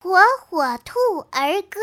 火火兔儿歌。